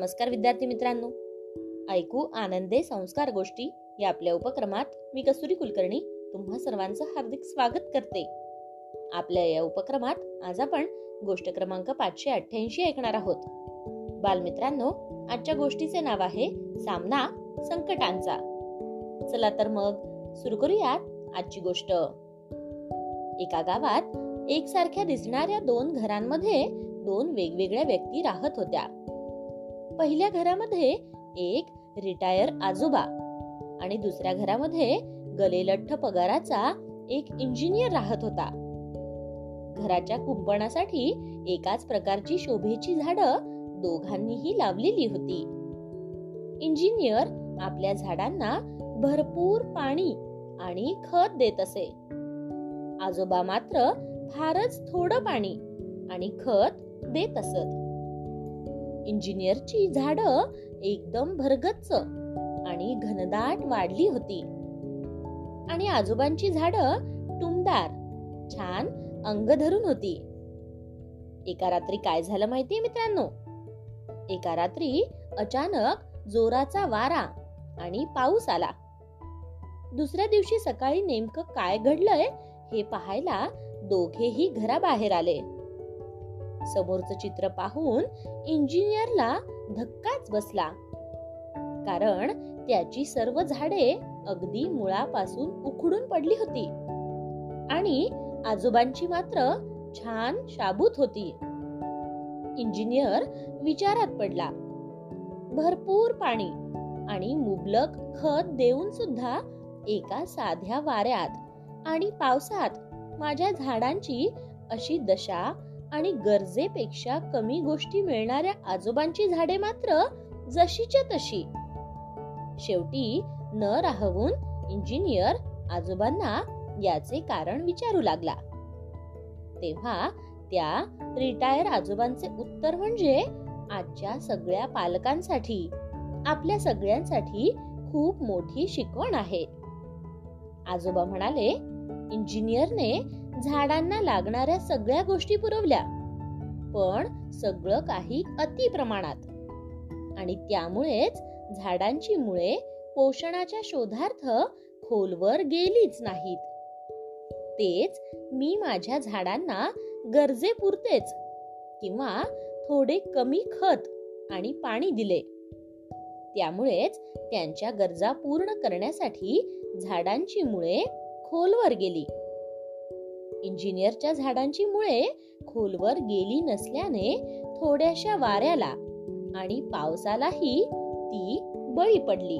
नमस्कार विद्यार्थी मित्रांनो. ऐकू आनंदे संस्कार गोष्टी या आपल्या उपक्रमात मी कस्तुरी कुलकर्णी तुम्हा सर्वांचं हार्दिक स्वागत करते. आपल्या या उपक्रमात आज आपण गोष्ट क्रमांक पाचशे अठ्ठ्याऐंशी ऐकणार आहोत. बालमित्रांनो आजच्या गोष्टीचे नाव आहे सामना संकटांचा. चला तर मग सुरू करूयात आजची गोष्ट. एका गावात एकसारख्या दिसणाऱ्या दोन घरांमध्ये दोन वेगवेगळ्या व्यक्ती राहत होत्या. पहिल्या घरामध्ये एक रिटायर आजोबा आणि दुसऱ्या घरामध्ये गलेलठ्ठ पगाराचा एक इंजिनियर राहत होता. घराच्या कुंपणासाठी एकाच प्रकारची शोभेची झाडं दोघांनीही लावलेली होती. इंजिनियर आपल्या झाडांना भरपूर पाणी आणि खत देत असे. आजोबा मात्र फारच थोडं पाणी आणि खत देत असत. इंजिनियरची झाड एकदम भरगच्च आणि घनदाट वाढली होती. आणि आजोबांची झाड टुमदार छान अंग धरून होती. एका रात्री काय झालं माहितीये मित्रांनो? एका रात्री अचानक जोराचा वारा आणि पाऊस आला. दुसऱ्या दिवशी सकाळी नेमकं काय घडलंय हे पाहायला दोघेही घराबाहेर आले. समोरचं चित्र पाहून इंजिनियरला धक्काच बसला. कारण त्याची सर्व झाडे अगदी मुळापासून उखडून पडली होती. आणि आजोबांची मात्र छान शाबूत होती. इंजिनियर विचारात पडला. भरपूर पाणी आणि मुबलक खत देऊन सुद्धा एका साध्या वाऱ्यात आणि पावसात माझ्या झाडांची अशी दशा आणि गरजेपेक्षा कमी गोष्टी मिळणाऱ्या आजोबांची झाडे मात्र जशीच्या तशी. शेवटी न राहवून इंजिनियर आजोबांना याचे कारण विचारू लागला. तेव्हा त्या रिटायर आजोबांचे उत्तर म्हणजे आजच्या सगळ्या पालकांसाठी आपल्या सगळ्यांसाठी खूप मोठी शिकवण आहे. आजोबा म्हणाले इंजिनियरने झाडांना लागणाऱ्या सगळ्या गोष्टी पुरवल्या. पण सगळं काही अति प्रमाणात. आणि त्यामुळेच झाडांची मुळे पोषणाच्या शोधार्थ खोलवर गेलीच नाहीत. तेच मी माझ्या झाडांना गरजेपुरतेच किंवा थोडे कमी खत आणि पाणी दिले. त्यामुळेच त्यांच्या गरजा पूर्ण करण्यासाठी झाडांची मुळे खोलवर गेली. इंजिनियरच्या झाडांची मुळे खोलवर गेली नसल्याने थोड्याशा वाऱ्याला आणि पावसालाही ती बळी पडली.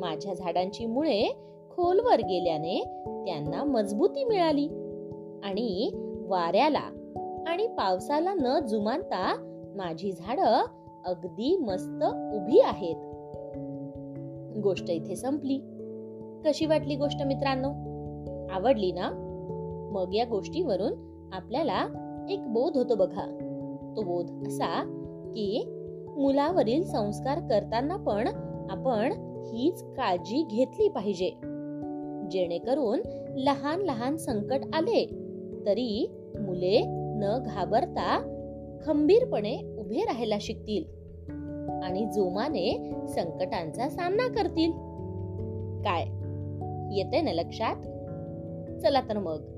माझ्या झाडांची मुळे खोलवर गेल्याने त्यांना मजबूती मिळाली आणि वाऱ्याला आणि पावसाला न जुमानता माझी झाड अगदी मस्त उभी आहेत. गोष्ट इथे संपली. कशी वाटली गोष्ट मित्रांनो? आवडली ना? मग या गोष्टीवरून आपल्याला एक बोध होतो बघा. तो बोध असा की मुलावरील संस्कार करताना पण आपण हीच काळजी घेतली पाहिजे. जेणेकरून लहान लहान संकट आले तरी मुले न घाबरता खंबीरपणे उभे राहायला शिकतील आणि जोमाने संकटांचा सामना करतील. काय? येते ना लक्षात? चला तर मग.